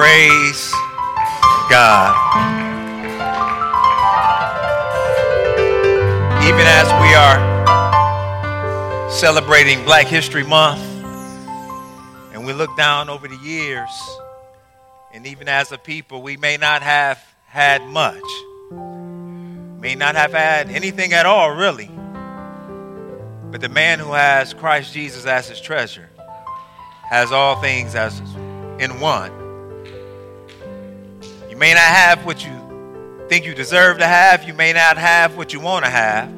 Praise God. Even as we are celebrating Black History Month, and we look down over the years, and even as a people, we may not have had much, may not have had anything at all, really. But the man who has Christ Jesus as his treasure has all things as in one. May not have what you think you deserve to have. You may not have what you want to have.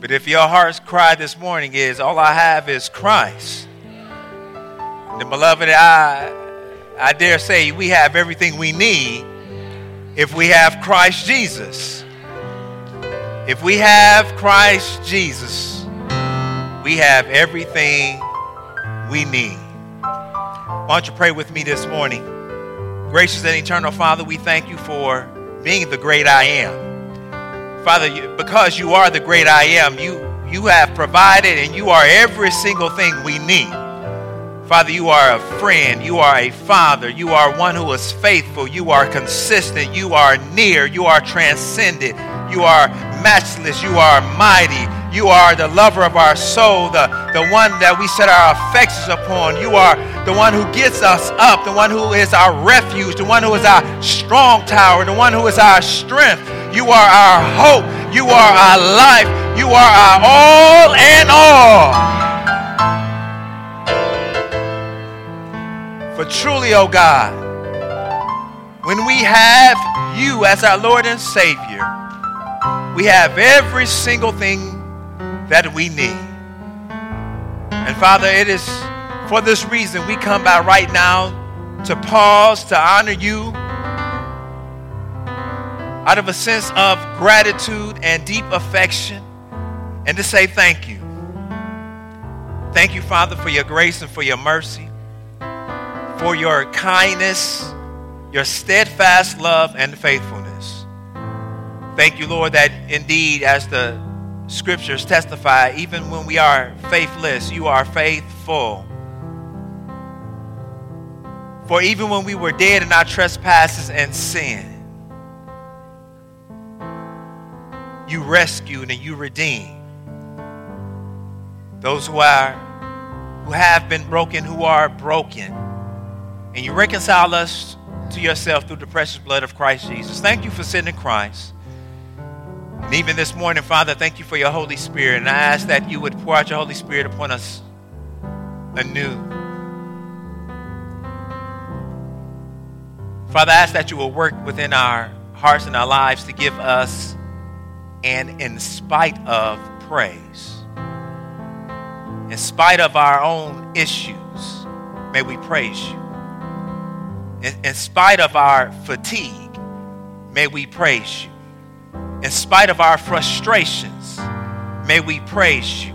But if your heart's cry this morning is, all I have is Christ. The beloved, I, I dare say we have everything we need if we have Christ Jesus. If we have Christ Jesus, we have everything we need. Why don't you pray with me this morning? Gracious and eternal Father, we thank you for being the great I am. Father, because you are the great I am, you, you have provided and you are every single thing we need. Father, you are a friend. You are a father. You are one who is faithful. You are consistent. You are near. You are transcendent. You are matchless. You are mighty. You are the lover of our soul, the, the one that we set our affections upon. You are the one who gets us up, the one who is our refuge, the one who is our strong tower, the one who is our strength. You are our hope. You are our life. You are our all and all. For truly, oh God, when we have you as our Lord and Savior, we have every single thing that we need. And Father, it is for this reason we come by right now to pause, to honor you out of a sense of gratitude and deep affection, and to say thank you. Thank you, Father, for your grace and for your mercy, for your kindness, your steadfast love and faithfulness. Thank you, Lord, that indeed, as the scriptures testify, even when we are faithless, you are faithful. For even when we were dead in our trespasses and sin, you rescued and you redeemed those who are who have been broken, who are broken. And you reconcile us to yourself through the precious blood of Christ Jesus. Thank you for sending Christ. And even this morning, Father, thank you for your Holy Spirit. And I ask that you would pour out your Holy Spirit upon us anew. Father, I ask that you will work within our hearts and our lives to give us an in spite of praise in spite of our own issues, may we praise you. In, in, spite of our fatigue, may we praise you. In spite of our frustrations, may we praise you.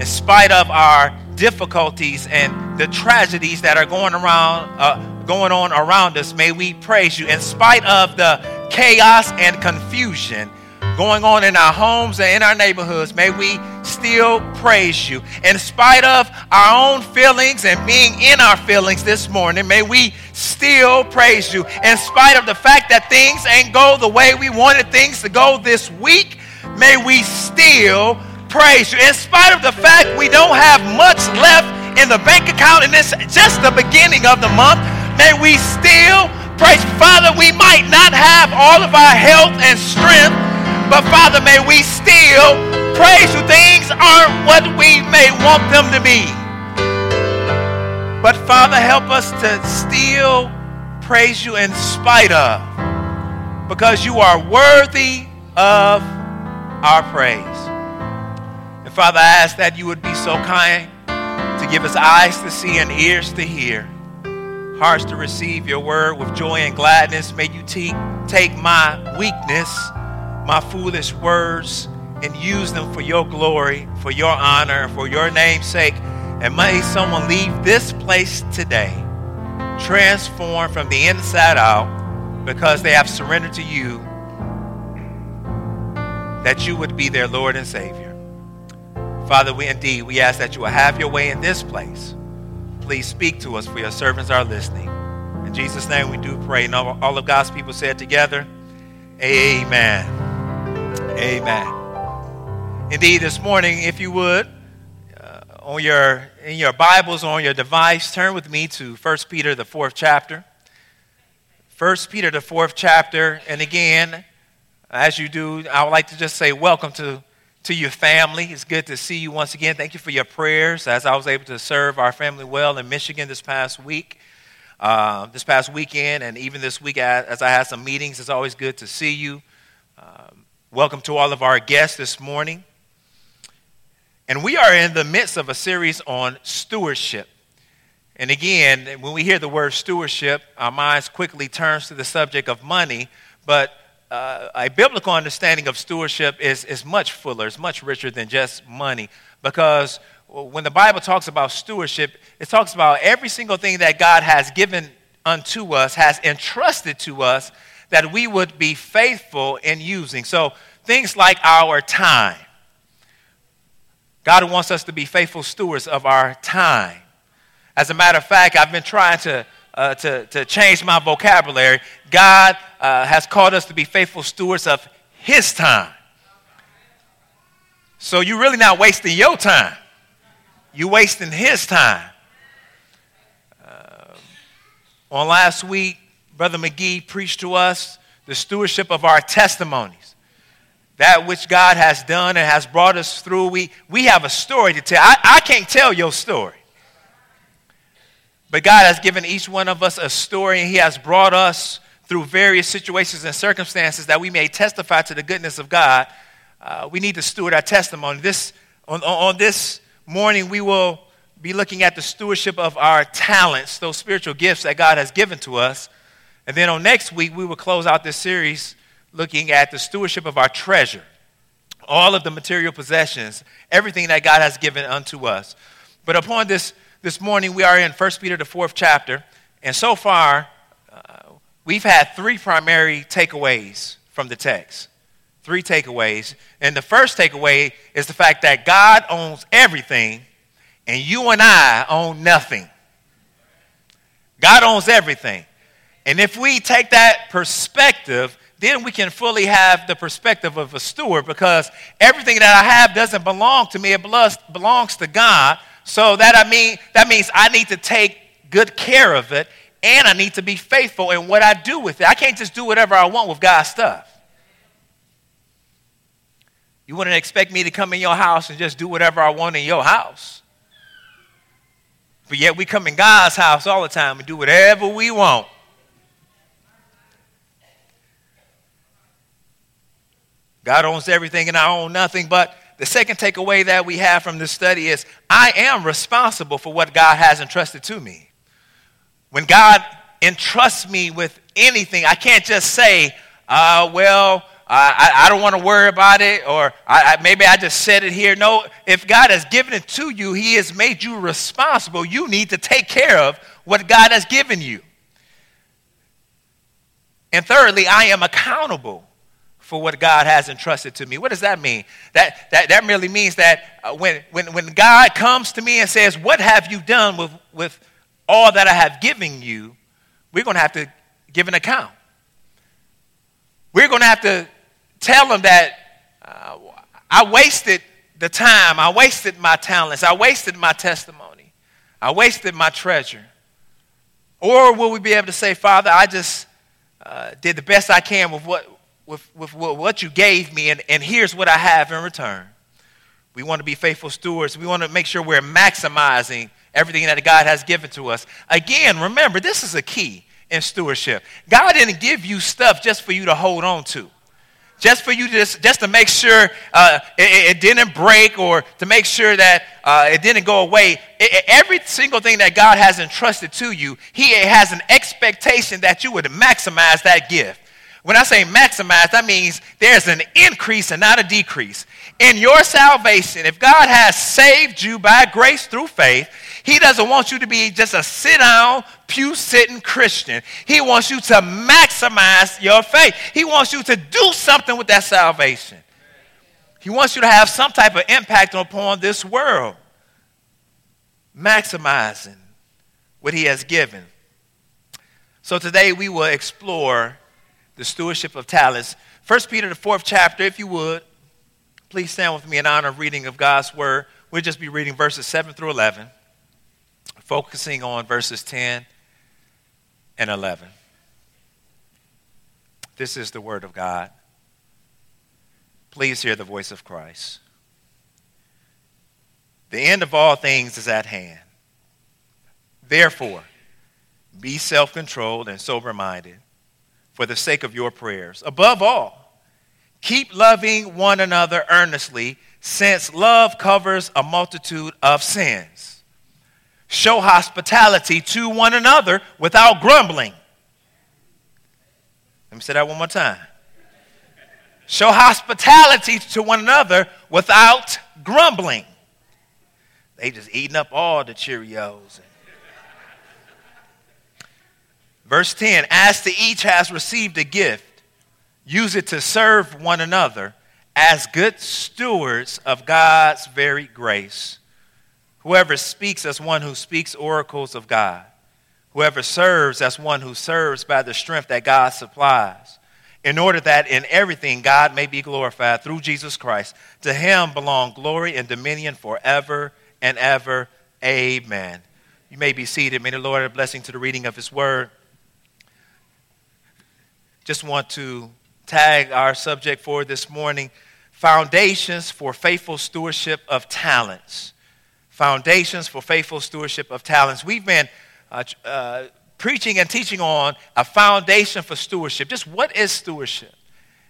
In spite of our difficulties and the tragedies that are going around, uh, going on around us, may we praise you. In spite of the chaos and confusion going on in our homes and in our neighborhoods, may we still praise you. In spite of our own feelings and being in our feelings this morning, may we still praise you. In spite of the fact that things ain't go the way we wanted things to go this week, may we still praise you. In spite of the fact we don't have much left in the bank account and it's just the beginning of the month, may we still praise. Father, we might not have all of our health and strength, but Father, may we still praise you. Things aren't what we may want them to be. But Father, help us to still praise you in spite of, because you are worthy of our praise. And Father, I ask that you would be so kind to give us eyes to see and ears to hear, hearts to receive your word with joy and gladness. May you te- take my weakness, my foolish words, and use them for your glory, for your honor, for your name's sake. And may someone leave this place today transformed from the inside out because they have surrendered to you that you would be their Lord and Savior. Father, we indeed we ask that you will have your way in this place. Please speak to us for your servants are listening. In Jesus' name we do pray. And all of God's people said together, Amen. Amen. Indeed, this morning, if you would, uh, on your in your Bibles on your device, turn with me to 1 Peter the fourth chapter. 1 Peter the fourth chapter, and again, as you do, I would like to just say welcome to, to your family. It's good to see you once again. Thank you for your prayers as I was able to serve our family well in Michigan this past week, uh, this past weekend, and even this week as I had some meetings. It's always good to see you. Welcome to all of our guests this morning. And we are in the midst of a series on stewardship. And again, when we hear the word stewardship, our minds quickly turns to the subject of money, but uh, a biblical understanding of stewardship is, is much fuller, it's much richer than just money. Because when the Bible talks about stewardship, it talks about every single thing that God has given unto us, has entrusted to us, that we would be faithful in using. So things like our time. God wants us to be faithful stewards of our time. As a matter of fact, I've been trying to uh, to, to change my vocabulary. God uh, has called us to be faithful stewards of His time. So you're really not wasting your time, you're wasting His time. Uh, on last week, Brother McGee preached to us the stewardship of our testimonies. That which God has done and has brought us through. We, we have a story to tell. I, I can't tell your story. But God has given each one of us a story, and He has brought us through various situations and circumstances that we may testify to the goodness of God. Uh, we need to steward our testimony. This, on, on this morning, we will be looking at the stewardship of our talents, those spiritual gifts that God has given to us. And then on next week, we will close out this series looking at the stewardship of our treasure, all of the material possessions, everything that God has given unto us. But upon this this morning we are in 1 Peter, the fourth chapter, and so far uh, we've had three primary takeaways from the text. Three takeaways. And the first takeaway is the fact that God owns everything, and you and I own nothing. God owns everything. And if we take that perspective, then we can fully have the perspective of a steward because everything that I have doesn't belong to me, it belongs to God. So that I mean that means I need to take good care of it and I need to be faithful in what I do with it. I can't just do whatever I want with God's stuff. You wouldn't expect me to come in your house and just do whatever I want in your house. But yet we come in God's house all the time and do whatever we want. God owns everything and I own nothing, but the second takeaway that we have from this study is I am responsible for what God has entrusted to me. When God entrusts me with anything, I can't just say, uh, well, I, I, don't want to worry about it, or I, maybe I just said it here. No, if God has given it to you, He has made you responsible. You need to take care of what God has given you. And thirdly, I am accountable for what God has entrusted to me. What does that mean? That, that, that merely means that uh, when, when, when God comes to me and says, What have you done with, with all that I have given you? We're going to have to give an account. We're going to have to tell him that uh, I wasted the time, I wasted my talents, I wasted my testimony, I wasted my treasure. Or will we be able to say, Father, I just uh, did the best I can with what, with, with, what you gave me, and, and here's what I have in return. We want to be faithful stewards. We want to make sure we're maximizing everything that God has given to us. Again, remember, this is a key in stewardship. God didn't give you stuff just for you to hold on to. Just for you to just, just to make sure uh, it, it, didn't break or to make sure that uh, it didn't go away. It, every single thing that God has entrusted to you, He has an expectation that you would maximize that gift. When I say maximize, that means there's an increase and not a decrease. In your salvation, if God has saved you by grace through faith, He doesn't want you to be just a sit down, pew sitting Christian. He wants you to maximize your faith. He wants you to do something with that salvation. He wants you to have some type of impact upon this world, maximizing what He has given. So today we will explore the stewardship of talents. 1 Peter, the fourth chapter, if you would, please stand with me in honor of reading of God's word. We'll just be reading verses 7 through 11, focusing on verses 10 and 11. This is the word of God. Please hear the voice of Christ. The end of all things is at hand. Therefore, be self controlled and sober minded for the sake of your prayers. Above all, keep loving one another earnestly, since love covers a multitude of sins. Show hospitality to one another without grumbling. Let me say that one more time. Show hospitality to one another without grumbling. They just eating up all the Cheerios. Verse 10 As to each has received a gift, use it to serve one another as good stewards of God's very grace. Whoever speaks as one who speaks oracles of God. Whoever serves as one who serves by the strength that God supplies, in order that in everything God may be glorified through Jesus Christ. To him belong glory and dominion forever and ever. Amen. You may be seated. May the Lord have blessing to the reading of his word. Just want to tag our subject for this morning Foundations for Faithful Stewardship of Talents. Foundations for Faithful Stewardship of Talents. We've been uh, uh, preaching and teaching on a foundation for stewardship. Just what is stewardship?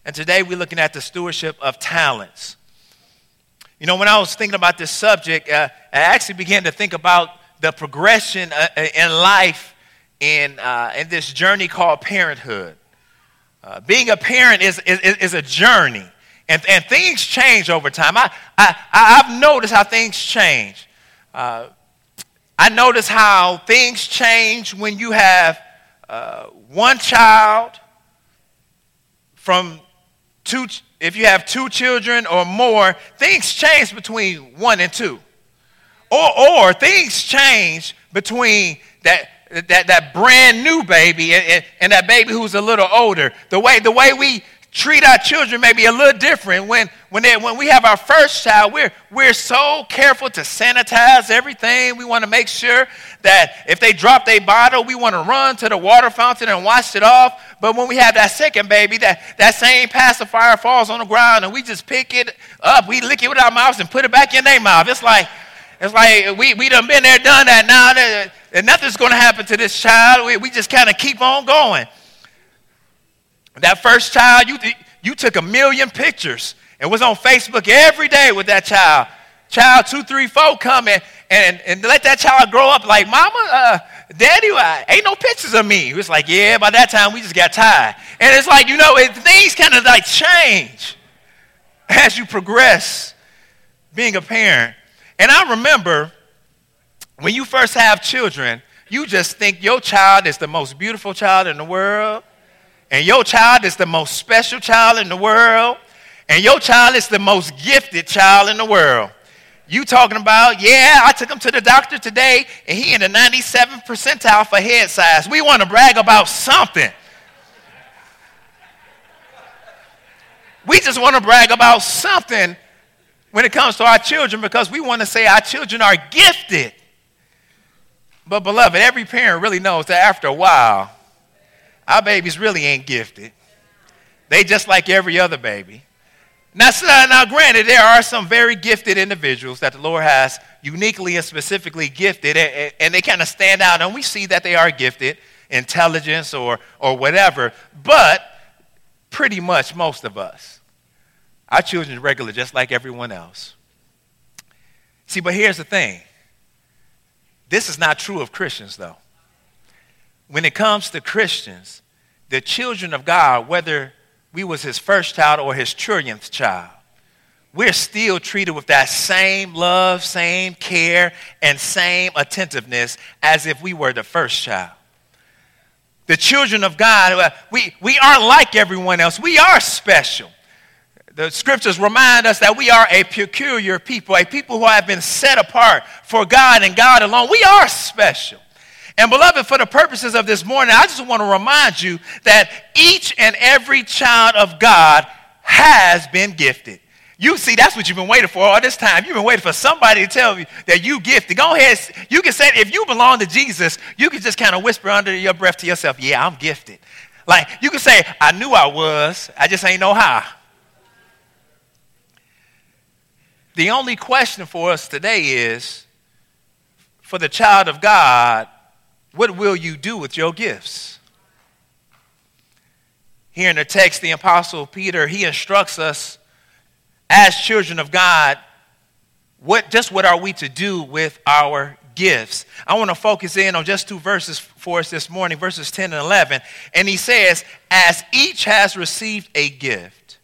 And today we're looking at the stewardship of talents. You know, when I was thinking about this subject, uh, I actually began to think about the progression uh, uh, in life in, uh, in this journey called parenthood. Uh, being a parent is, is, is a journey, and, and things change over time. I, I, I've noticed how things change. Uh, I notice how things change when you have one child from two if you have two children or more, things change between one and two. Or, or things change between that, that, that brand new baby and, and that baby who's a little older. The way, the way we treat our children may be a little different. When, when, they, when we have our first child, we're, we're so careful to sanitize everything. We want to make sure that if they drop their bottle, we want to run to the water fountain and wash it off. But when we have that second baby, that, that same pacifier falls on the ground and we just pick it up, we lick it with our mouths and put it back in their mouth. It's like, it's like we, we done been there, done that. Now and nothing's going to happen to this child. We, we just kind of keep on going. That first child, you, you took a million pictures and was on Facebook every day with that child. Child two, three, four coming and, and let that child grow up like, Mama, uh, Daddy, uh, ain't no pictures of me. It was like, yeah, by that time we just got tired. And it's like, you know, it, things kind of like change as you progress being a parent. And I remember when you first have children, you just think your child is the most beautiful child in the world and your child is the most special child in the world, and your child is the most gifted child in the world. You talking about, yeah, I took him to the doctor today, and he in the 97th percentile for head size. We want to brag about something. We just want to brag about something when it comes to our children because we want to say our children are gifted. But, beloved, every parent really knows that after a while, our babies really ain't gifted. They just like every other baby. Now, uh, now, granted, there are some very gifted individuals that the Lord has uniquely and specifically gifted, and, and they kind of stand out, and we see that they are gifted, intelligence or, or whatever, but pretty much most of us, our children are regular just like everyone else. See, but here's the thing this is not true of Christians, though when it comes to Christians, the children of God, whether we was his first child or his trillionth child, we're still treated with that same love, same care, and same attentiveness as if we were the first child. The children of God, we, we aren't like everyone else. We are special. The scriptures remind us that we are a peculiar people, a people who have been set apart for God and God alone. We are special. And beloved, for the purposes of this morning, I just want to remind you that each and every child of God has been gifted. You see, that's what you've been waiting for all this time. You've been waiting for somebody to tell you that you gifted. Go ahead. You can say, if you belong to Jesus, you can just kind of whisper under your breath to yourself, yeah, I'm gifted. Like, you can say, I knew I was, I just ain't know how. The only question for us today is for the child of God, what will you do with your gifts? Here in the text, the Apostle Peter, he instructs us as children of God, what, just what are we to do with our gifts? I want to focus in on just two verses for us this morning, verses 10 and 11. And he says, As each has received a gift,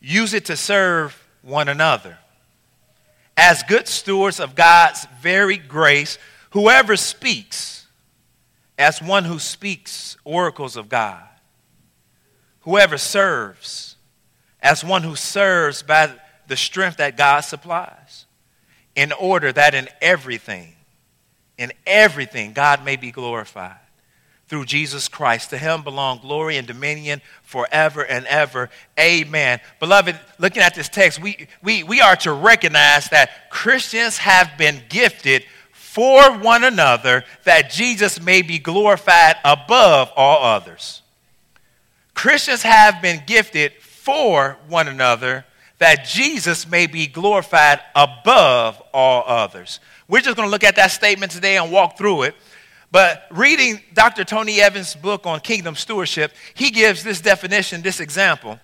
use it to serve one another. As good stewards of God's very grace, whoever speaks, as one who speaks oracles of God, whoever serves, as one who serves by the strength that God supplies, in order that in everything, in everything, God may be glorified through Jesus Christ. To him belong glory and dominion forever and ever. Amen. Beloved, looking at this text, we, we, we are to recognize that Christians have been gifted for one another that Jesus may be glorified above all others. Christians have been gifted for one another that Jesus may be glorified above all others. We're just going to look at that statement today and walk through it. But reading Dr. Tony Evans' book on kingdom stewardship, he gives this definition, this example.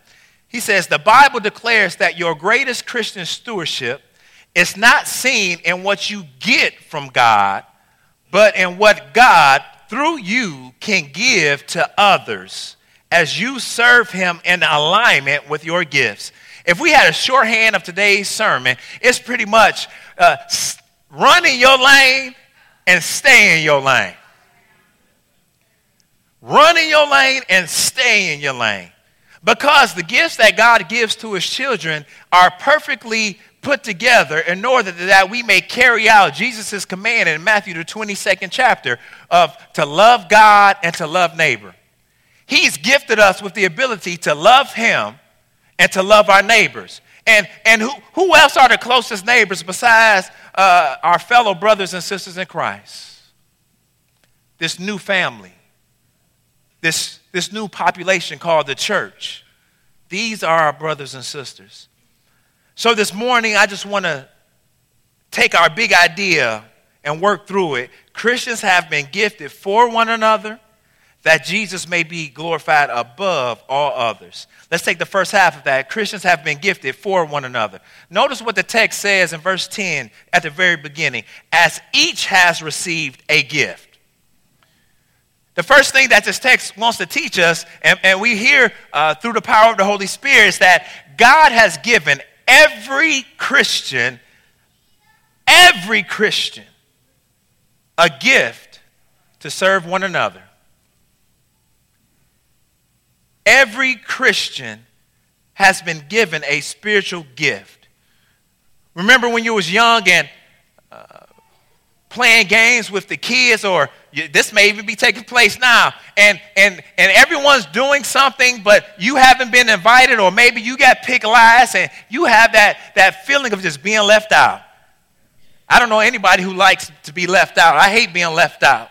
He says, The Bible declares that your greatest Christian stewardship is not seen in what you get from God, but in what God, through you, can give to others as you serve him in alignment with your gifts. If we had a shorthand of today's sermon, it's pretty much uh, run in your lane and stay in your lane. Run in your lane and stay in your lane. Because the gifts that God gives to his children are perfectly put together in order that we may carry out Jesus' command in Matthew, the 22nd chapter, of to love God and to love neighbor. He's gifted us with the ability to love Him and to love our neighbors. And, and who, who else are the closest neighbors besides uh, our fellow brothers and sisters in Christ? This new family, this, this new population called the church. These are our brothers and sisters. So this morning, I just want to take our big idea and work through it. Christians have been gifted for one another that Jesus may be glorified above all others. Let's take the first half of that. Christians have been gifted for one another. Notice what the text says in verse 10 at the very beginning as each has received a gift. The first thing that this text wants to teach us, and, and we hear uh, through the power of the Holy Spirit, is that God has given every Christian, every Christian, a gift to serve one another Every Christian has been given a spiritual gift. Remember when you was young and uh, playing games with the kids, or this may even be taking place now, and, and, and everyone's doing something, but you haven't been invited, or maybe you got picked last, and you have that, that feeling of just being left out. I don't know anybody who likes to be left out. I hate being left out.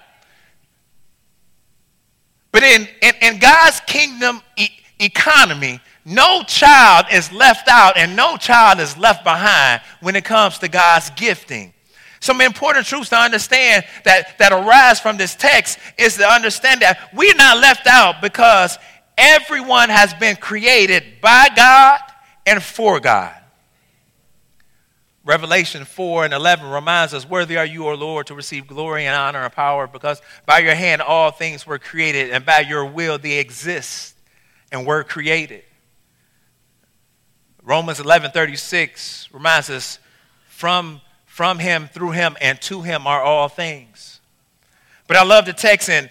But in, in, in God's kingdom e- economy, no child is left out and no child is left behind when it comes to God's gifting. Some important truths to understand that, that arise from this text is to understand that we're not left out because everyone has been created by God and for God. Revelation 4 and 11 reminds us, Worthy are you, O Lord, to receive glory and honor and power, because by your hand all things were created, and by your will they exist and were created. Romans 11 36 reminds us, From, from him, through him, and to him are all things. But I love the text in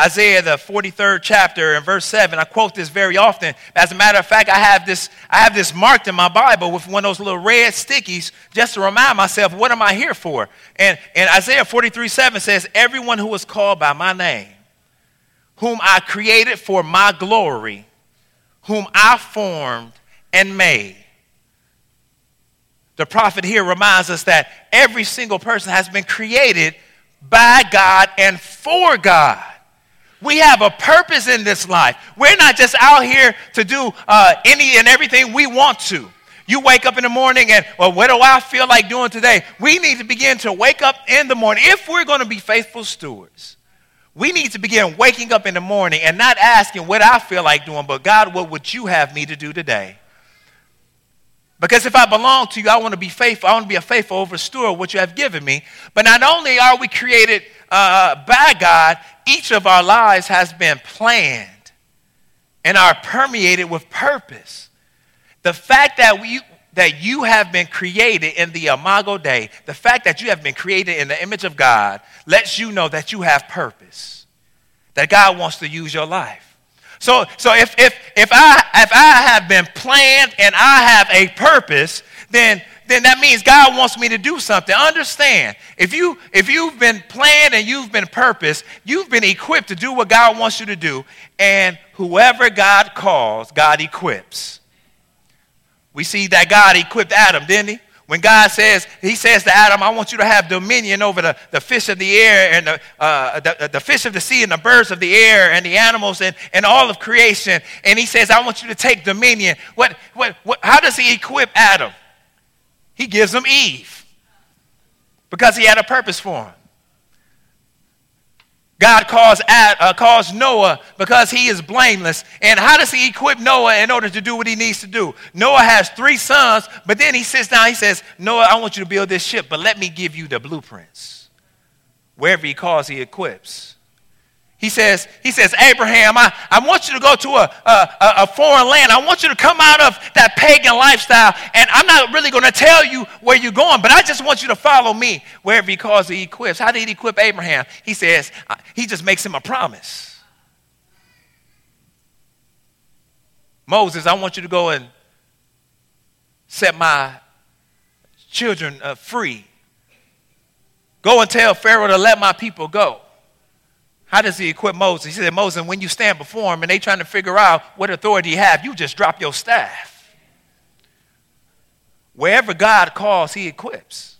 Isaiah, the 43rd chapter, and verse 7. I quote this very often. As a matter of fact, I have this, I have this marked in my Bible with one of those little red stickies just to remind myself, what am I here for? And, and Isaiah 43 7 says, Everyone who is called by my name, whom I created for my glory, whom I formed and made. The prophet here reminds us that every single person has been created by God and for God. We have a purpose in this life. We're not just out here to do uh, any and everything we want to. You wake up in the morning and, well, what do I feel like doing today? We need to begin to wake up in the morning. If we're going to be faithful stewards, we need to begin waking up in the morning and not asking what I feel like doing, but God, what would you have me to do today? Because if I belong to you, I want to be faithful. I want to be a faithful over steward what you have given me. But not only are we created uh, by God, each of our lives has been planned and are permeated with purpose. The fact that we that you have been created in the imago Dei, the fact that you have been created in the image of God, lets you know that you have purpose. That God wants to use your life. So, so if, if, if, I, if I have been planned and I have a purpose, then then that means God wants me to do something. Understand, if, you, if you've been planned and you've been purposed, you've been equipped to do what God wants you to do. And whoever God calls, God equips. We see that God equipped Adam, didn't he? When God says, He says to Adam, I want you to have dominion over the, the fish of the air and the, uh, the, the fish of the sea and the birds of the air and the animals and, and all of creation. And He says, I want you to take dominion. What, what, what, how does He equip Adam? He gives him Eve because he had a purpose for him. God calls, Ad, uh, calls Noah because he is blameless. And how does he equip Noah in order to do what he needs to do? Noah has three sons, but then he sits down, he says, Noah, I want you to build this ship, but let me give you the blueprints. Wherever he calls, he equips. He says, he says, Abraham, I, I want you to go to a, a, a foreign land. I want you to come out of that pagan lifestyle. And I'm not really going to tell you where you're going, but I just want you to follow me wherever he calls he equips. How did he equip Abraham? He says, he just makes him a promise. Moses, I want you to go and set my children uh, free. Go and tell Pharaoh to let my people go. How does he equip Moses? He said, Moses, when you stand before him and they trying to figure out what authority you have, you just drop your staff. Wherever God calls, he equips.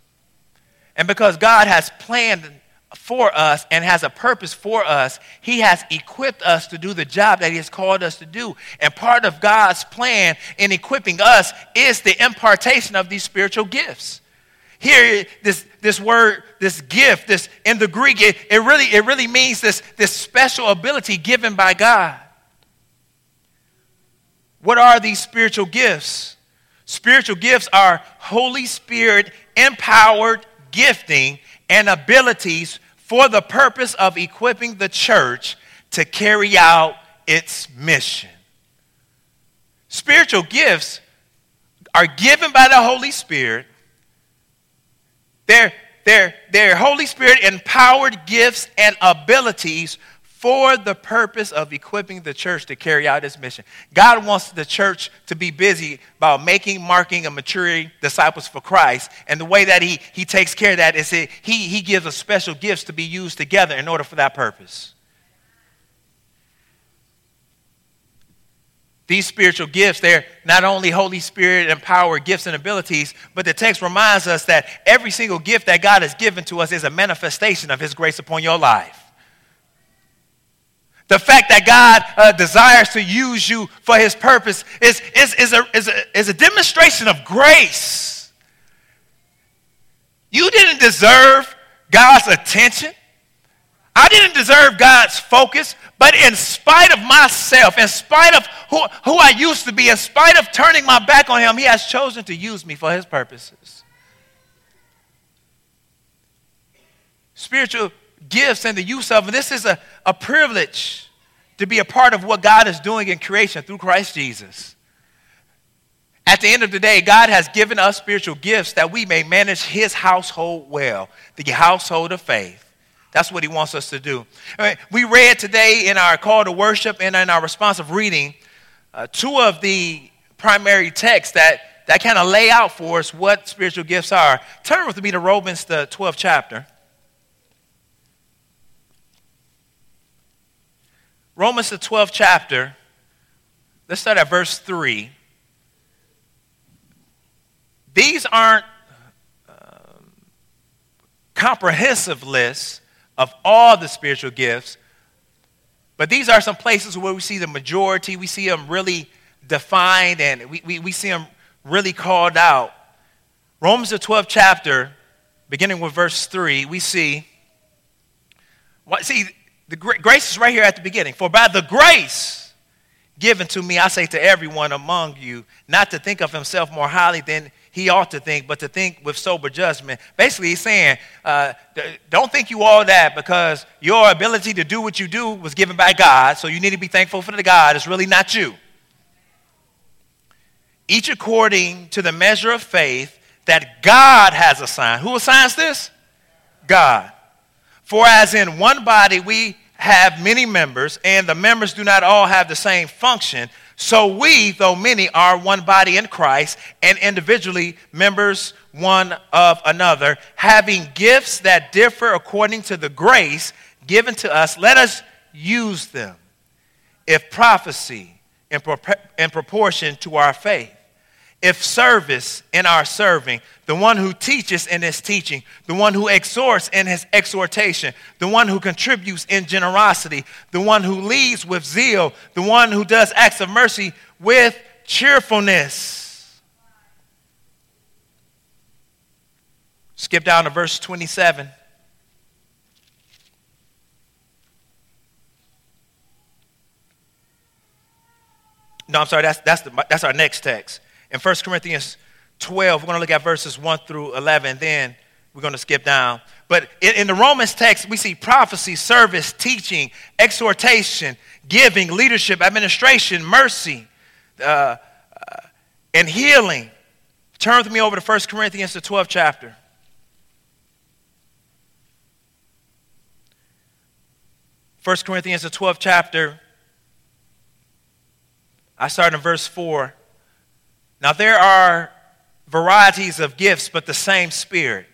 And because God has planned for us and has a purpose for us, he has equipped us to do the job that he has called us to do. And part of God's plan in equipping us is the impartation of these spiritual gifts. Here, this, this word, this gift, this in the Greek, it, it, really, it really means this, this special ability given by God. What are these spiritual gifts? Spiritual gifts are Holy Spirit empowered gifting and abilities for the purpose of equipping the church to carry out its mission. Spiritual gifts are given by the Holy Spirit they're, they're, they're Holy Spirit empowered gifts and abilities for the purpose of equipping the church to carry out its mission. God wants the church to be busy about making, marking, and maturing disciples for Christ. And the way that he, he takes care of that is he, he gives us special gifts to be used together in order for that purpose. These spiritual gifts, they're not only Holy Spirit empowered gifts and abilities, but the text reminds us that every single gift that God has given to us is a manifestation of His grace upon your life. The fact that God uh, desires to use you for His purpose is, is, is, a, is, a, is a demonstration of grace. You didn't deserve God's attention. I didn't deserve God's focus, but in spite of myself, in spite of who, who I used to be, in spite of turning my back on Him, He has chosen to use me for His purposes. Spiritual gifts and the use of them, this is a, a privilege to be a part of what God is doing in creation through Christ Jesus. At the end of the day, God has given us spiritual gifts that we may manage His household well, the household of faith That's what he wants us to do. We read today in our call to worship and in our responsive reading uh, two of the primary texts that, that kind of lay out for us what spiritual gifts are. Turn with me to Romans, the 12th chapter. Romans, the 12th chapter. Let's start at verse 3. These aren't um, comprehensive lists of all the spiritual gifts, but these are some places where we see the majority, we see them really defined, and we, we, we see them really called out. Romans, the 12th chapter, beginning with verse 3, we see, what, see, the grace is right here at the beginning. For by the grace given to me, I say to everyone among you, not to think of himself more highly than he ought to think, but to think with sober judgment. Basically, he's saying, uh, don't think you all that because your ability to do what you do was given by God, so you need to be thankful for the God. It's really not you. Each according to the measure of faith that God has assigned. Who assigns this? God. For as in one body we have many members, and the members do not all have the same function, so we, though many, are one body in Christ and individually members one of another, having gifts that differ according to the grace given to us, let us use them. If prophecy, in, in proportion to our faith if service in our serving, the one who teaches in his teaching, the one who exhorts in his exhortation, the one who contributes in generosity, the one who leads with zeal, the one who does acts of mercy with cheerfulness. Skip down to verse 27. No, I'm sorry, that's, that's, the, that's our next text. In 1 Corinthians 12, we're going to look at verses 1 through 11. Then we're going to skip down. But in, in the Romans text, we see prophecy, service, teaching, exhortation, giving, leadership, administration, mercy, uh, uh, and healing. Turn with me over to 1 Corinthians, the 12th chapter. First Corinthians, the 12th chapter. I start in verse 4. Now, there are varieties of gifts, but the same Spirit.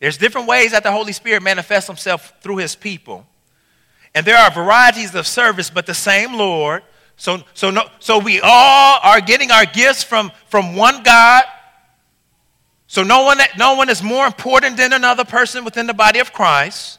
There's different ways that the Holy Spirit manifests himself through his people. And there are varieties of service, but the same Lord. So, so, no, so we all are getting our gifts from, from one God. So no one, no one is more important than another person within the body of Christ.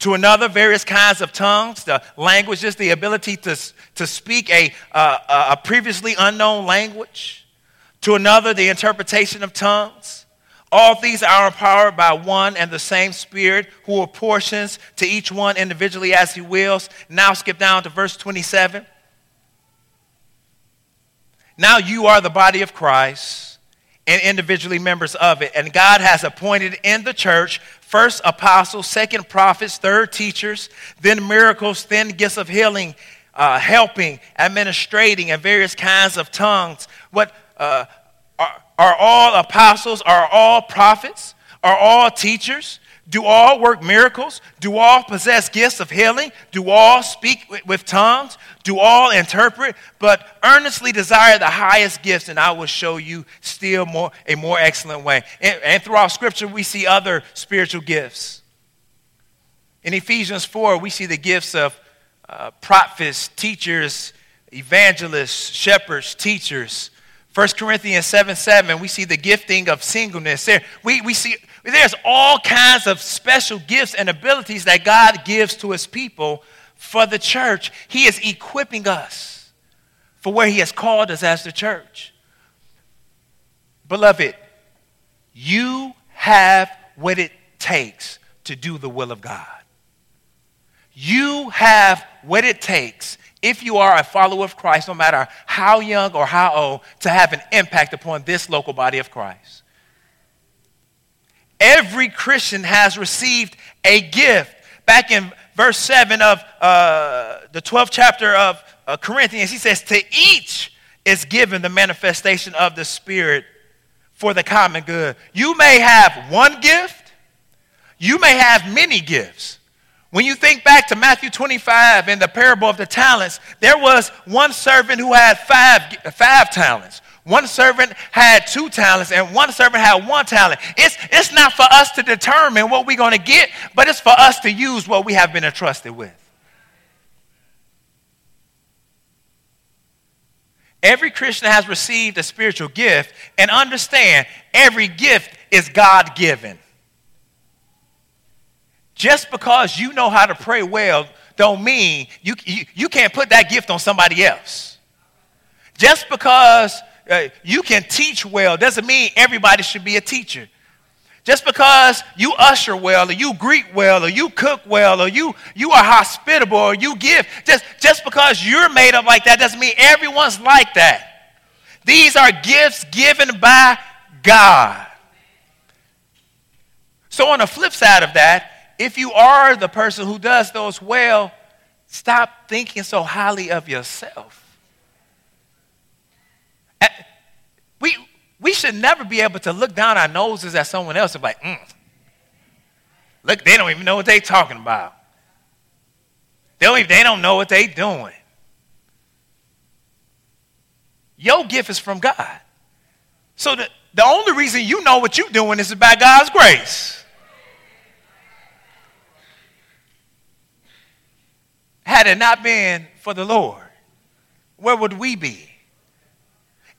to another, various kinds of tongues, the languages, the ability to, to speak a, uh, a previously unknown language. To another, the interpretation of tongues. All these are empowered by one and the same Spirit who apportions to each one individually as he wills. Now, skip down to verse 27. Now you are the body of Christ and individually members of it. And God has appointed in the church first apostles, second prophets, third teachers, then miracles, then gifts of healing, uh, helping, administrating, and various kinds of tongues. What uh, are, are all apostles? Are all prophets? Are all teachers? Do all work miracles? Do all possess gifts of healing? Do all speak with tongues? Do all interpret? But earnestly desire the highest gifts, and I will show you still more a more excellent way. And, and throughout Scripture, we see other spiritual gifts. In Ephesians 4, we see the gifts of uh, prophets, teachers, evangelists, shepherds, teachers. 1 Corinthians 7 7, we see the gifting of singleness. There, we, we see there's all kinds of special gifts and abilities that God gives to his people for the church. He is equipping us for where he has called us as the church. Beloved, you have what it takes to do the will of God. You have what it takes, if you are a follower of Christ, no matter how young or how old, to have an impact upon this local body of Christ. Every Christian has received a gift. Back in verse 7 of uh, the 12th chapter of uh, Corinthians, he says, To each is given the manifestation of the Spirit for the common good. You may have one gift, you may have many gifts. When you think back to Matthew 25 and the parable of the talents, there was one servant who had five, five talents. One servant had two talents and one servant had one talent. It's, it's not for us to determine what we're going to get, but it's for us to use what we have been entrusted with. Every Christian has received a spiritual gift, and understand every gift is God given. Just because you know how to pray well, don't mean you, you, you can't put that gift on somebody else. Just because uh, you can teach well doesn't mean everybody should be a teacher. Just because you usher well, or you greet well, or you cook well, or you, you are hospitable, or you give, just, just because you're made up like that doesn't mean everyone's like that. These are gifts given by God. So, on the flip side of that, if you are the person who does those well, stop thinking so highly of yourself. We, we should never be able to look down our noses at someone else and be like, mm. Look, they don't even know what they're talking about. They don't, even, they don't know what they're doing. Your gift is from God. So the, the only reason you know what you're doing is by God's grace. Had it not been for the Lord, where would we be?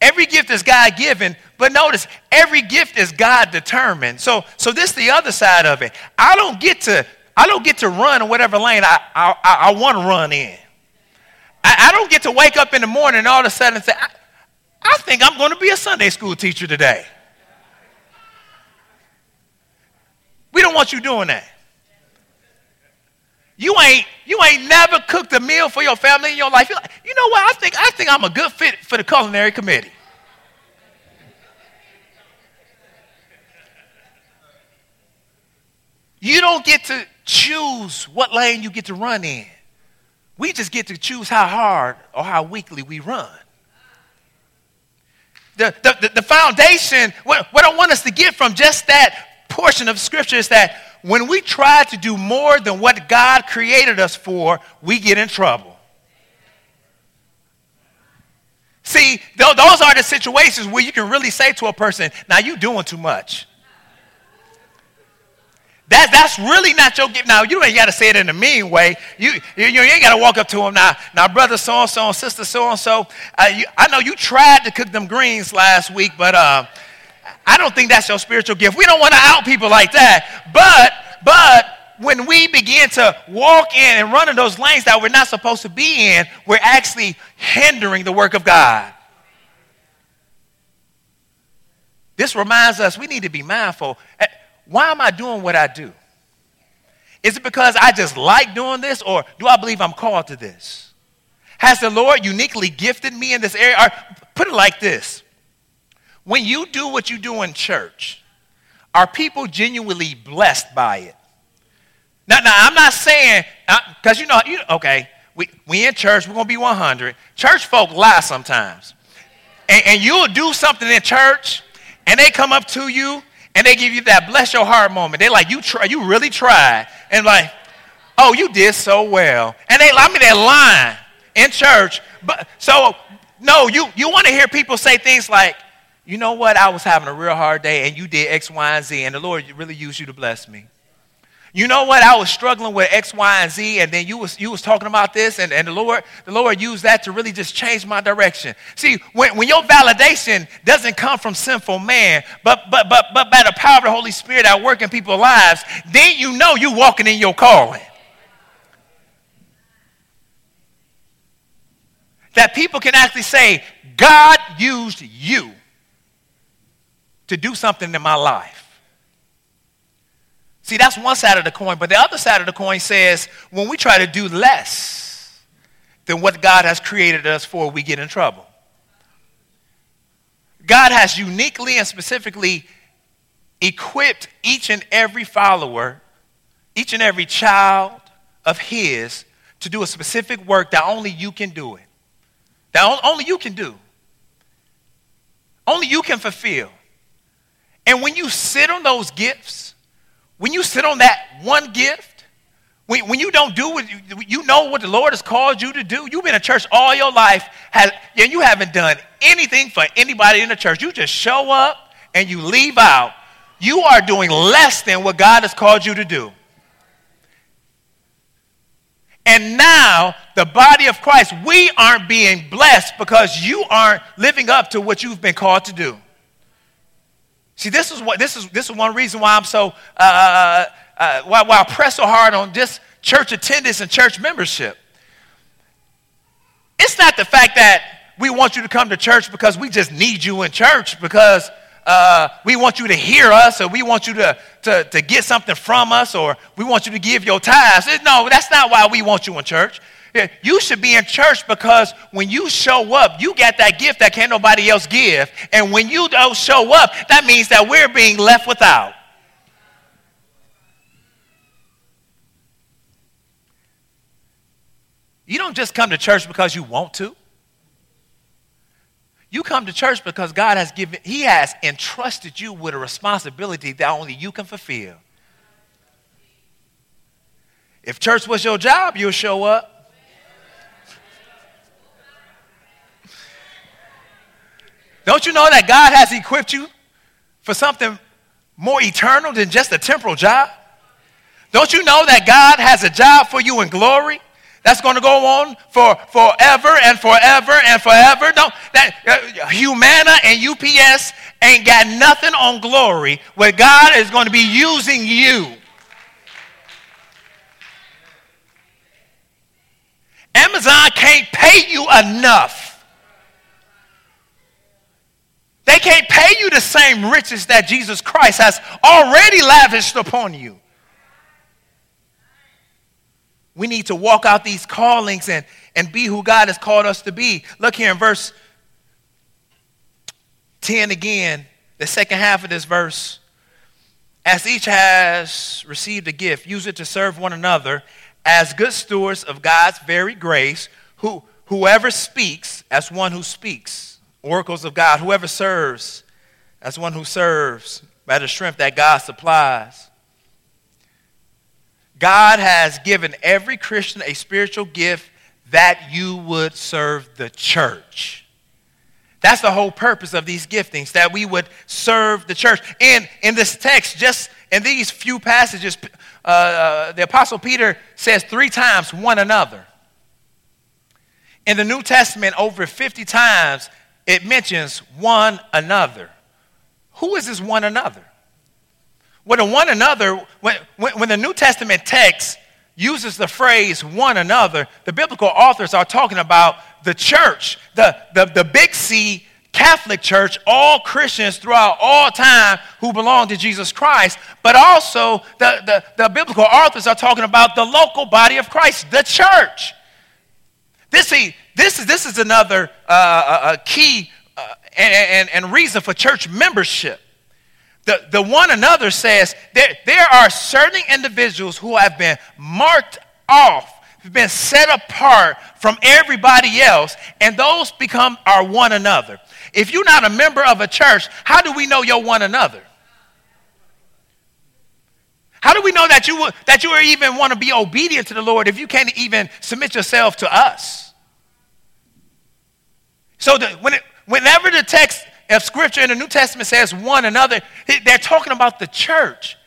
Every gift is God given, but notice every gift is God determined. So, so this is the other side of it. I don't get to, I don't get to run in whatever lane I, I, I, want to run in. I, I, don't get to wake up in the morning and all of a sudden say, I, I think I'm going to be a Sunday school teacher today. We don't want you doing that. You ain't, you ain't never cooked a meal for your family in your life. Like, you know what? I think, I think I'm a good fit for the culinary committee. You don't get to choose what lane you get to run in. We just get to choose how hard or how weakly we run. The, the, the, foundation, what, what I want us to get from just that portion of scripture is that when we try to do more than what God created us for, we get in trouble. See, those are the situations where you can really say to a person, now you're doing too much. That, that's really not your gift. Now, you ain't got to say it in a mean way. You, you, you ain't got to walk up to him now, now, brother so and so, sister so and so. I know you tried to cook them greens last week, but uh, I don't think that's your spiritual gift. We don't want to out people like that. But, but when we begin to walk in and run in those lanes that we're not supposed to be in, we're actually hindering the work of God. This reminds us we need to be mindful. Eh, why am I doing what I do? Is it because I just like doing this, or do I believe I'm called to this? Has the Lord uniquely gifted me in this area? Or put it like this when you do what you do in church, are people genuinely blessed by it? Now, now I'm not saying, because uh, you know, you, okay, we, we in church, we're going to be 100. Church folk lie sometimes. And, and you'll do something in church, and they come up to you, and they give you that bless your heart moment. They're like, you, try, you really tried. And like, oh, you did so well. And they, I mean, they're in church. But so, no, you, you want to hear people say things like, you know what? I was having a real hard day and you did X, Y, and Z, and the Lord really used you to bless me. You know what? I was struggling with X, Y, and Z, and then you was, you was talking about this, and, and the, Lord, the Lord used that to really just change my direction. See, when, when your validation doesn't come from sinful man, but, but, but, but by the power of the Holy Spirit at work in people's lives, then you know you're walking in your calling. That people can actually say, God used you to do something in my life. See, that's one side of the coin. But the other side of the coin says when we try to do less than what God has created us for, we get in trouble. God has uniquely and specifically equipped each and every follower, each and every child of His to do a specific work that only you can do it. That only you can do. Only you can fulfill. And when you sit on those gifts, when you sit on that one gift, when, when you don't do what you, you know what the Lord has called you to do, you've been in church all your life, and you haven't done anything for anybody in the church. You just show up and you leave out. You are doing less than what God has called you to do. And now, the body of Christ, we aren't being blessed because you aren't living up to what you've been called to do. See, this is what this is. This is one reason why I'm so uh, uh, uh, why, why I press so hard on just church attendance and church membership. It's not the fact that we want you to come to church because we just need you in church because uh, we want you to hear us or we want you to, to, to get something from us or we want you to give your tithes. No, that's not why we want you in church. You should be in church because when you show up, you got that gift that can't nobody else give. And when you don't show up, that means that we're being left without. You don't just come to church because you want to. You come to church because God has given, He has entrusted you with a responsibility that only you can fulfill. If church was your job, you'll show up. Don't you know that God has equipped you for something more eternal than just a temporal job? Don't you know that God has a job for you in glory that's going to go on for forever and forever and forever? Don't that uh, Humana and UPS ain't got nothing on glory where God is going to be using you. Amazon can't pay you enough they can't pay you the same riches that Jesus Christ has already lavished upon you. We need to walk out these callings and, and be who God has called us to be. Look here in verse 10 again, the second half of this verse. As each has received a gift, use it to serve one another as good stewards of God's very grace, who, whoever speaks as one who speaks oracles of God. Whoever serves, that's one who serves by the strength that God supplies. God has given every Christian a spiritual gift that you would serve the church. That's the whole purpose of these giftings, that we would serve the church. And in this text, just in these few passages, uh, uh, the Apostle Peter says three times one another. In the New Testament, over 50 times, it mentions one another. Who is this one another? One another, when, when, when the New Testament text uses the phrase one another, the biblical authors are talking about the church, the, the, the big C Catholic Church, all Christians throughout all time who belong to Jesus Christ, but also the, the, the, biblical authors are talking about the local body of Christ, the church. This, see, this is, this is another uh, uh, key uh, and, and, and reason for church membership. The, the one another says there, there are certain individuals who have been marked off, have been set apart from everybody else, and those become our one another. If you're not a member of a church, how do we know you're one another? How do we know that you, that you even want to be obedient to the Lord if you can't even submit yourself to us? So the, when it, whenever the text of Scripture in the New Testament says one another, they're talking about the church.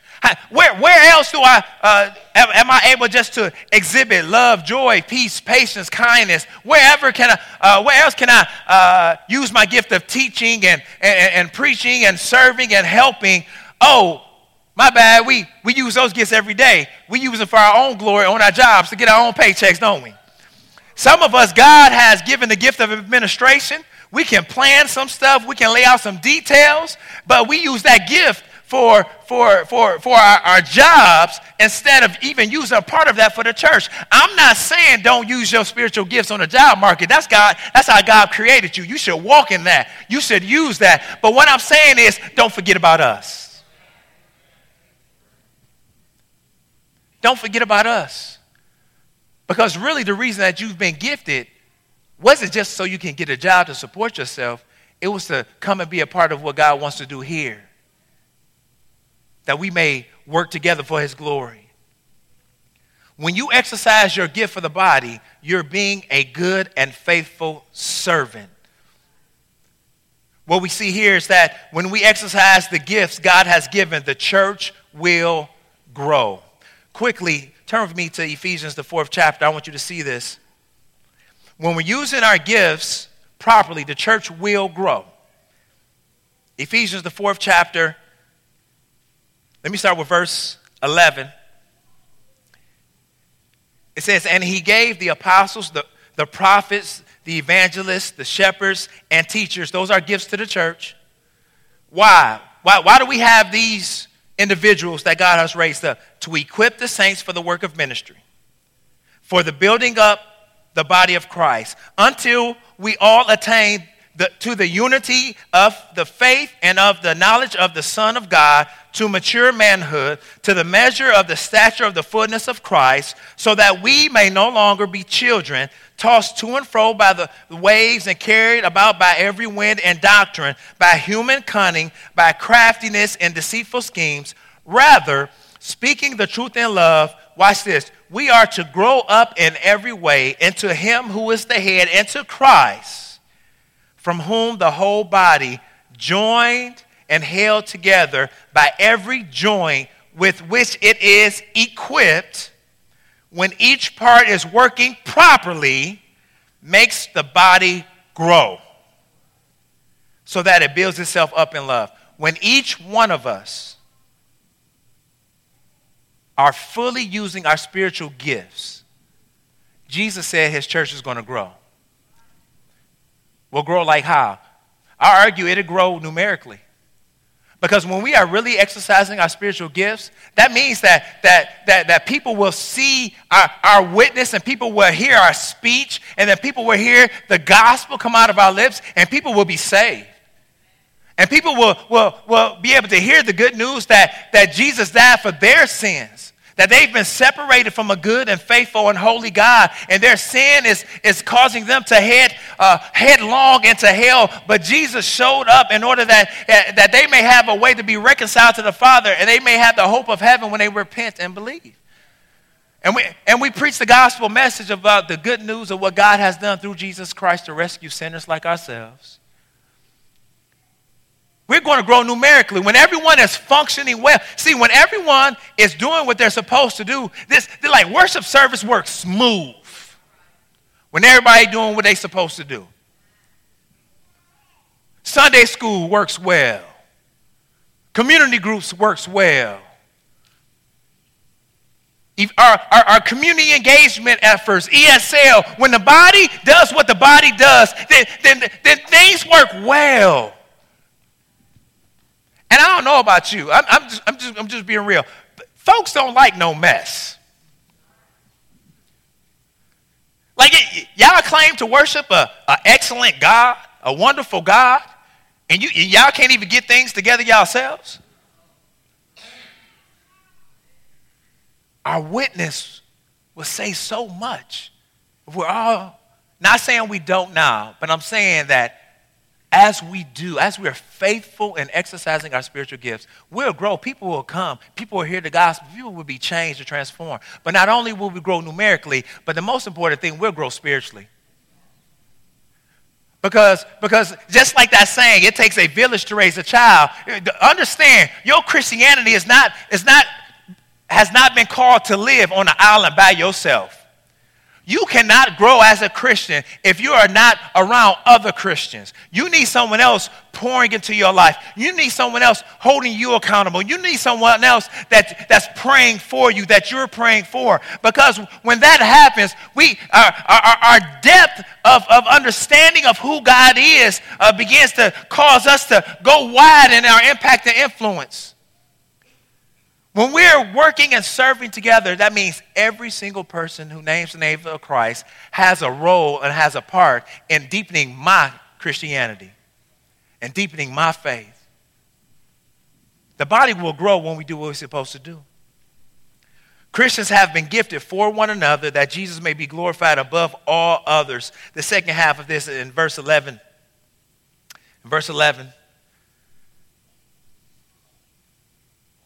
Where, where else do I, uh, am, am, I able just to exhibit love, joy, peace, patience, kindness? Wherever can I, uh, where else can I uh, use my gift of teaching and, and, and preaching and serving and helping? Oh, my bad, we, we use those gifts every day. We use them for our own glory on our jobs to get our own paychecks, don't we? Some of us, God has given the gift of administration. We can plan some stuff, we can lay out some details, but we use that gift for, for, for, for our, our jobs instead of even using a part of that for the church. I'm not saying don't use your spiritual gifts on the job market. That's God, that's how God created you. You should walk in that. You should use that. But what I'm saying is don't forget about us. Don't forget about us. Because really the reason that you've been gifted wasn't just so you can get a job to support yourself. It was to come and be a part of what God wants to do here that we may work together for his glory. When you exercise your gift for the body, you're being a good and faithful servant. What we see here is that when we exercise the gifts God has given, the church will grow. Quickly, turn with me to Ephesians, the fourth chapter. I want you to see this. When we're using our gifts properly, the church will grow. Ephesians, the fourth chapter, let me start with verse 11. It says, And he gave the apostles, the, the prophets, the evangelists, the shepherds, and teachers. Those are gifts to the church. Why? Why, why do we have these individuals that God has raised up? To equip the saints for the work of ministry, for the building up the body of Christ, until we all attain the, to the unity of the faith and of the knowledge of the Son of God, to mature manhood, to the measure of the stature of the fullness of Christ, so that we may no longer be children, tossed to and fro by the waves and carried about by every wind and doctrine, by human cunning, by craftiness and deceitful schemes. Rather, speaking the truth in love, watch this, we are to grow up in every way into Him who is the head, into Christ from whom the whole body, joined and held together by every joint with which it is equipped, when each part is working properly, makes the body grow so that it builds itself up in love. When each one of us are fully using our spiritual gifts, Jesus said his church is going to grow will grow like how? I argue it'll grow numerically. Because when we are really exercising our spiritual gifts, that means that, that, that, that people will see our, our witness and people will hear our speech and then people will hear the gospel come out of our lips and people will be saved. And people will, will, will be able to hear the good news that, that Jesus died for their sins that they've been separated from a good and faithful and holy God, and their sin is, is causing them to head uh, headlong into hell. But Jesus showed up in order that, that they may have a way to be reconciled to the Father, and they may have the hope of heaven when they repent and believe. And we, and we preach the gospel message about the good news of what God has done through Jesus Christ to rescue sinners like ourselves. We're going to grow numerically when everyone is functioning well. See, when everyone is doing what they're supposed to do, this they're like worship service works smooth. When everybody doing what they're supposed to do. Sunday school works well. Community groups works well. Our, our, our, community engagement efforts, ESL, when the body does what the body does, then, then, then things work well. And I don't know about you. I'm, I'm, just, I'm, just, I'm just being real. Folks don't like no mess. Like, y'all claim to worship a, excellent God, a wonderful God, and you, y'all can't even get things together yourselves? Our witness will say so much. We're all, not saying we don't now, but I'm saying that as we do, as we are faithful in exercising our spiritual gifts, we'll grow. People will come. People will hear the gospel. People will be changed or transformed. But not only will we grow numerically, but the most important thing, we'll grow spiritually. Because, because just like that saying, it takes a village to raise a child. Understand, your Christianity is not, is not, has not been called to live on an island by yourself. You cannot grow as a Christian if you are not around other Christians. You need someone else pouring into your life. You need someone else holding you accountable. You need someone else that, that's praying for you, that you're praying for. Because when that happens, we, our, our, our depth of, of understanding of who God is uh, begins to cause us to go wide in our impact and influence. When we're working and serving together, that means every single person who names the name of Christ has a role and has a part in deepening my Christianity and deepening my faith. The body will grow when we do what we're supposed to do. Christians have been gifted for one another that Jesus may be glorified above all others. The second half of this in verse 11. In verse 11.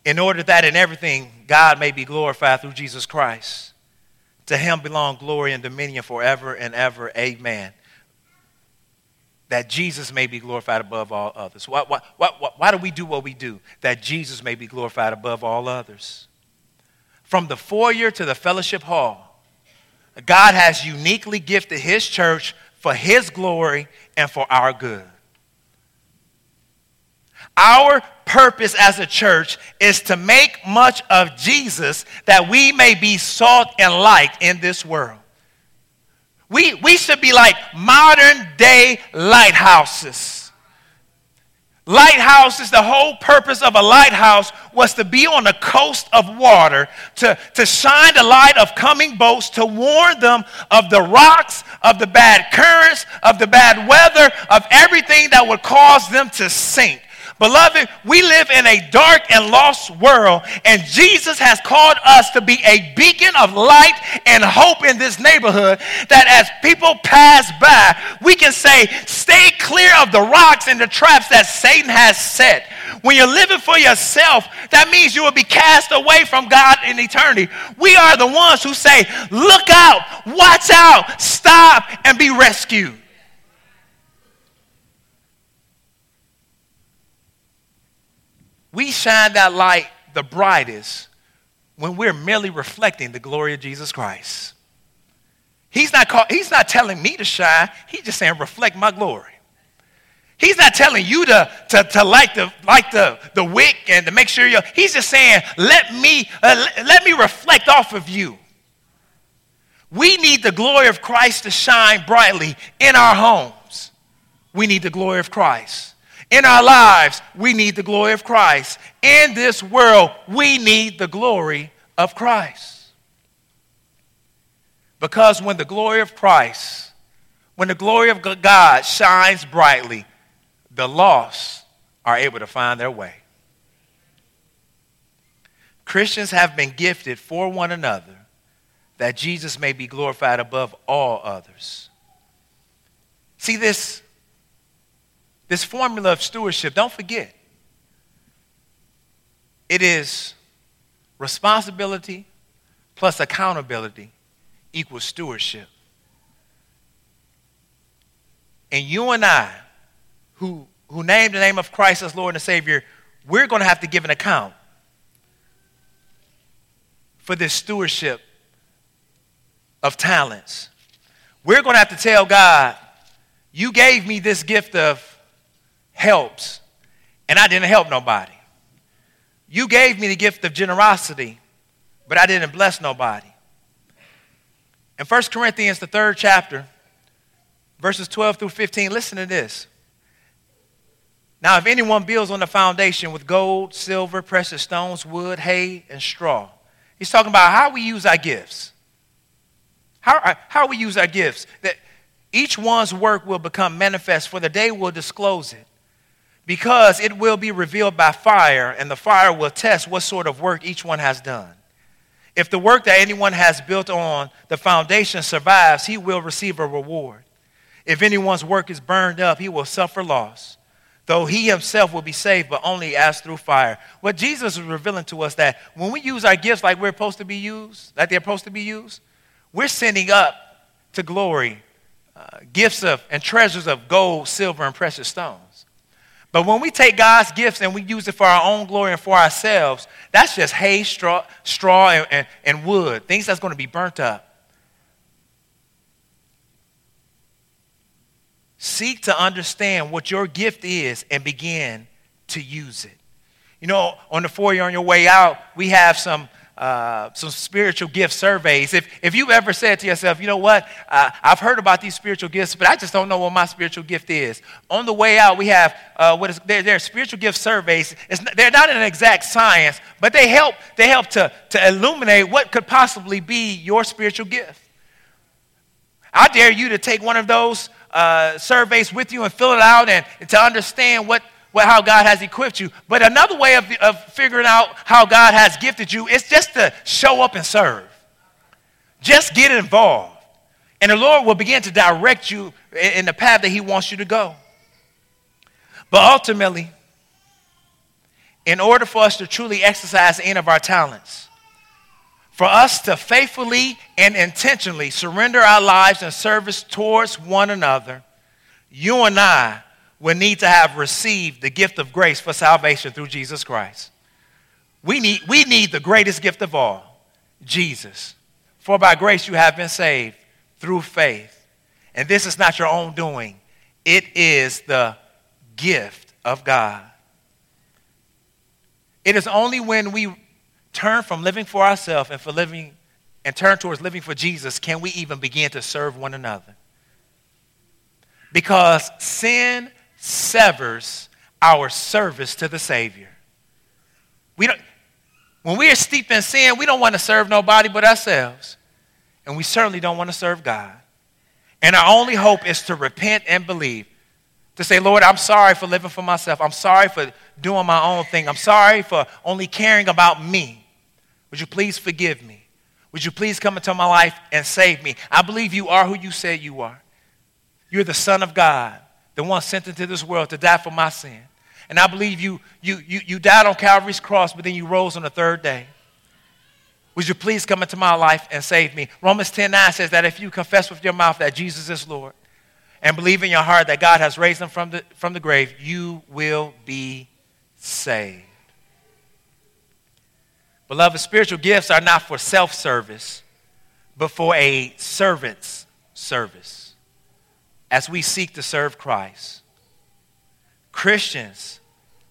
In order that in everything God may be glorified through Jesus Christ. To him belong glory and dominion forever and ever. Amen. That Jesus may be glorified above all others. Why, why, why, why do we do what we do? That Jesus may be glorified above all others from the foyer to the fellowship hall, God has uniquely gifted His church for His glory and for our good. Our purpose as a church is to make much of Jesus that we may be salt and light in this world. We, we should be like modern day lighthouses Lighthouses, the whole purpose of a lighthouse was to be on the coast of water, to, to shine the light of coming boats, to warn them of the rocks, of the bad currents, of the bad weather, of everything that would cause them to sink. Beloved, we live in a dark and lost world, and Jesus has called us to be a beacon of light and hope in this neighborhood. That as people pass by, we can say, Stay clear of the rocks and the traps that Satan has set. When you're living for yourself, that means you will be cast away from God in eternity. We are the ones who say, Look out, watch out, stop, and be rescued. We shine that light the brightest when we're merely reflecting the glory of Jesus Christ. He's not, call, he's not telling me to shine, he's just saying, reflect my glory. He's not telling you to, to, to light, the, light the, the wick and to make sure you're, he's just saying, let me, uh, let me reflect off of you. We need the glory of Christ to shine brightly in our homes. We need the glory of Christ. In our lives, we need the glory of Christ. In this world, we need the glory of Christ. Because when the glory of Christ, when the glory of God shines brightly, the lost are able to find their way. Christians have been gifted for one another that Jesus may be glorified above all others. See, this this formula of stewardship, don't forget, it is responsibility plus accountability equals stewardship. And you and I, who, who name the name of Christ as Lord and Savior, we're going to have to give an account for this stewardship of talents. We're going to have to tell God, you gave me this gift of helps, and I didn't help nobody. You gave me the gift of generosity, but I didn't bless nobody. In 1 Corinthians, the third chapter, verses 12 through 15, listen to this. Now, if anyone builds on the foundation with gold, silver, precious stones, wood, hay, and straw, he's talking about how we use our gifts. How, uh, how we use our gifts. That each one's work will become manifest, for the day will disclose it because it will be revealed by fire, and the fire will test what sort of work each one has done. If the work that anyone has built on the foundation survives, he will receive a reward. If anyone's work is burned up, he will suffer loss, though he himself will be saved, but only as through fire. What Jesus is revealing to us that when we use our gifts like we're supposed to be used, like they're supposed to be used, we're sending up to glory uh, gifts of and treasures of gold, silver, and precious stones. But when we take God's gifts and we use it for our own glory and for ourselves, that's just hay, straw, straw and, and, and wood, things that's going to be burnt up. Seek to understand what your gift is and begin to use it. You know, on the foyer on your way out, we have some uh, some spiritual gift surveys. If, if you've ever said to yourself, you know what, uh, I've heard about these spiritual gifts, but I just don't know what my spiritual gift is. On the way out, we have uh, what is there, there are spiritual gift surveys. It's, they're not an exact science, but they help, they help to, to illuminate what could possibly be your spiritual gift. I dare you to take one of those uh, surveys with you and fill it out and, and to understand what how God has equipped you. But another way of, of figuring out how God has gifted you is just to show up and serve. Just get involved. And the Lord will begin to direct you in the path that He wants you to go. But ultimately, in order for us to truly exercise any of our talents, for us to faithfully and intentionally surrender our lives in service towards one another, you and I will need to have received the gift of grace for salvation through Jesus Christ. We need, we need the greatest gift of all, Jesus. For by grace you have been saved through faith. And this is not your own doing, it is the gift of God. It is only when we turn from living for ourselves and for living and turn towards living for Jesus can we even begin to serve one another. Because sin severs our service to the Savior. We don't, when we are steeped in sin, we don't want to serve nobody but ourselves. And we certainly don't want to serve God. And our only hope is to repent and believe. To say, Lord, I'm sorry for living for myself. I'm sorry for doing my own thing. I'm sorry for only caring about me. Would you please forgive me? Would you please come into my life and save me? I believe you are who you say you are. You're the Son of God the one sent into this world to die for my sin. And I believe you, you, you, you died on Calvary's cross, but then you rose on the third day. Would you please come into my life and save me? Romans 10 9 says that if you confess with your mouth that Jesus is Lord and believe in your heart that God has raised him from the, from the grave, you will be saved. Beloved, spiritual gifts are not for self service, but for a servant's service as we seek to serve Christ. Christians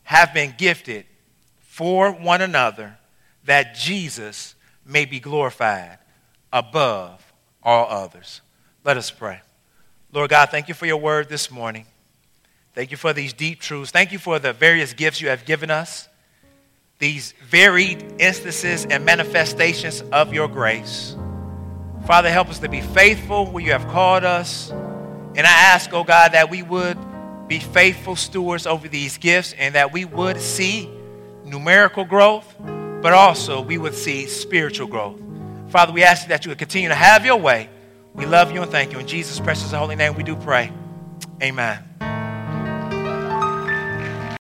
have been gifted for one another that Jesus may be glorified above all others. Let us pray. Lord God, thank you for your word this morning. Thank you for these deep truths. Thank you for the various gifts you have given us, these varied instances and manifestations of your grace. Father, help us to be faithful where you have called us and I ask, oh God, that we would be faithful stewards over these gifts and that we would see numerical growth, but also we would see spiritual growth. Father, we ask that you would continue to have your way. We love you and thank you. In Jesus' precious and holy name, we do pray. Amen.